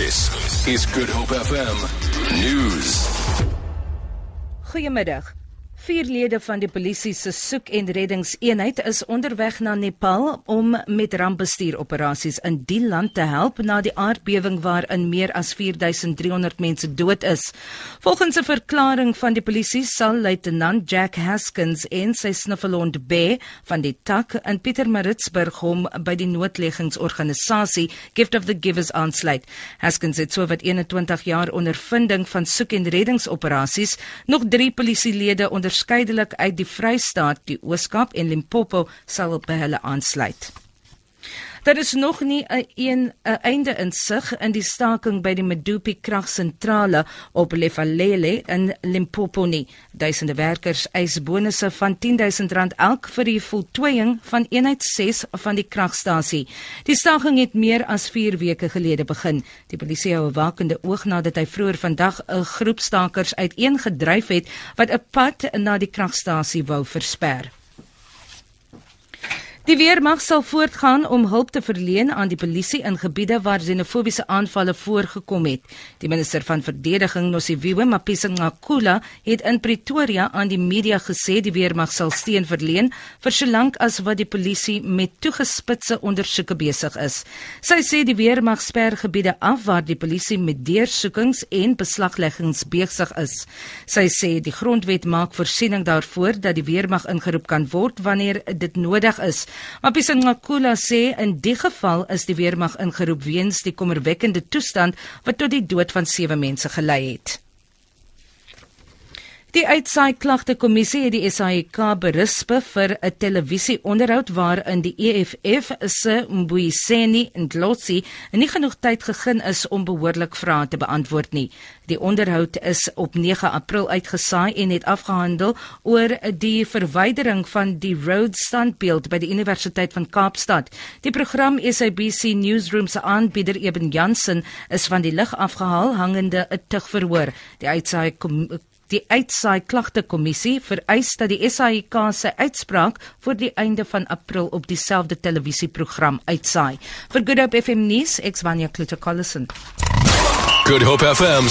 This is Good Hope FM News. Goeiemiddag. Vier lede van die polisie se soek- en reddingseenheid is onderweg na Nepal om met rampbestuuroperasies in die land te help na die aardbewing waarin meer as 4300 mense dood is. Volgens 'n verklaring van die polisie sal luitenant Jack Haskins en sy snuffelhond B van die tak in Pietermaritzburg hom by die noodleggingsorganisasie Gift of the Givers aansluit. Haskins het sowat 21 jaar ondervinding van soek- en reddingsoperasies. Nog 3 polisielede onder onderskeidelik uit die Vrystaat, die Ooskaap en Limpopo sal by hulle aansluit. Daar is nog nie 'n een 'n einde in sig in die staking by die Medupi kragsentrale op Lefalele in Limpopo nie. Duisende werkers eis bonusse van R10000 elk vir die voltooiing van eenheid 6 van die kragstasie. Die staking het meer as 4 weke gelede begin. Die polisie hou 'n wakende oog nadat hy vroeër vandag 'n groep stakers uiteengedryf het wat 'n pad na die kragstasie wou versper. Die weermag sal voortgaan om hulp te verleen aan die polisie in gebiede waar xenofobiese aanvalle voorgekom het. Die minister van verdediging, Nosiviwe Mapisa-Nqakula, het in Pretoria aan die media gesê die weermag sal steun verleen vir solank as wat die polisie met toegespitse ondersoeke besig is. Sy sê die weermag sper gebiede af waar die polisie met deursoekings en beslagleggings besig is. Sy sê die grondwet maak voorsiening daarvoor dat die weermag ingeroep kan word wanneer dit nodig is. Mapisangakula sê in die geval is die weermag ingeroep weens die kommerwekkende toestand wat tot die dood van sewe mense gelei het. Die uitsaai klagte kommissie het die SAIK berusp vir 'n televisieonderhoud waarin die EFF se Mbuyiseni Ndlotsi nie genoeg tyd gegee is om behoorlik vrae te beantwoord nie. Die onderhoud is op 9 April uitgesaai en het afgehandel oor die verwydering van die Rhodes standbeeld by die Universiteit van Kaapstad. Die program SABC Newsroom se aanbieder Eben Jansen is van die lig afgehaal hangende 'n tugverhoor. Die uitsaai Die uitsaai klagte kommissie vereis dat die SAIK se uitspraak voor die einde van April op dieselfde televisieprogram uitsaai. Vir Good Hope FM nuus, ek's Vanya Kluter-Collison. Good Hope FM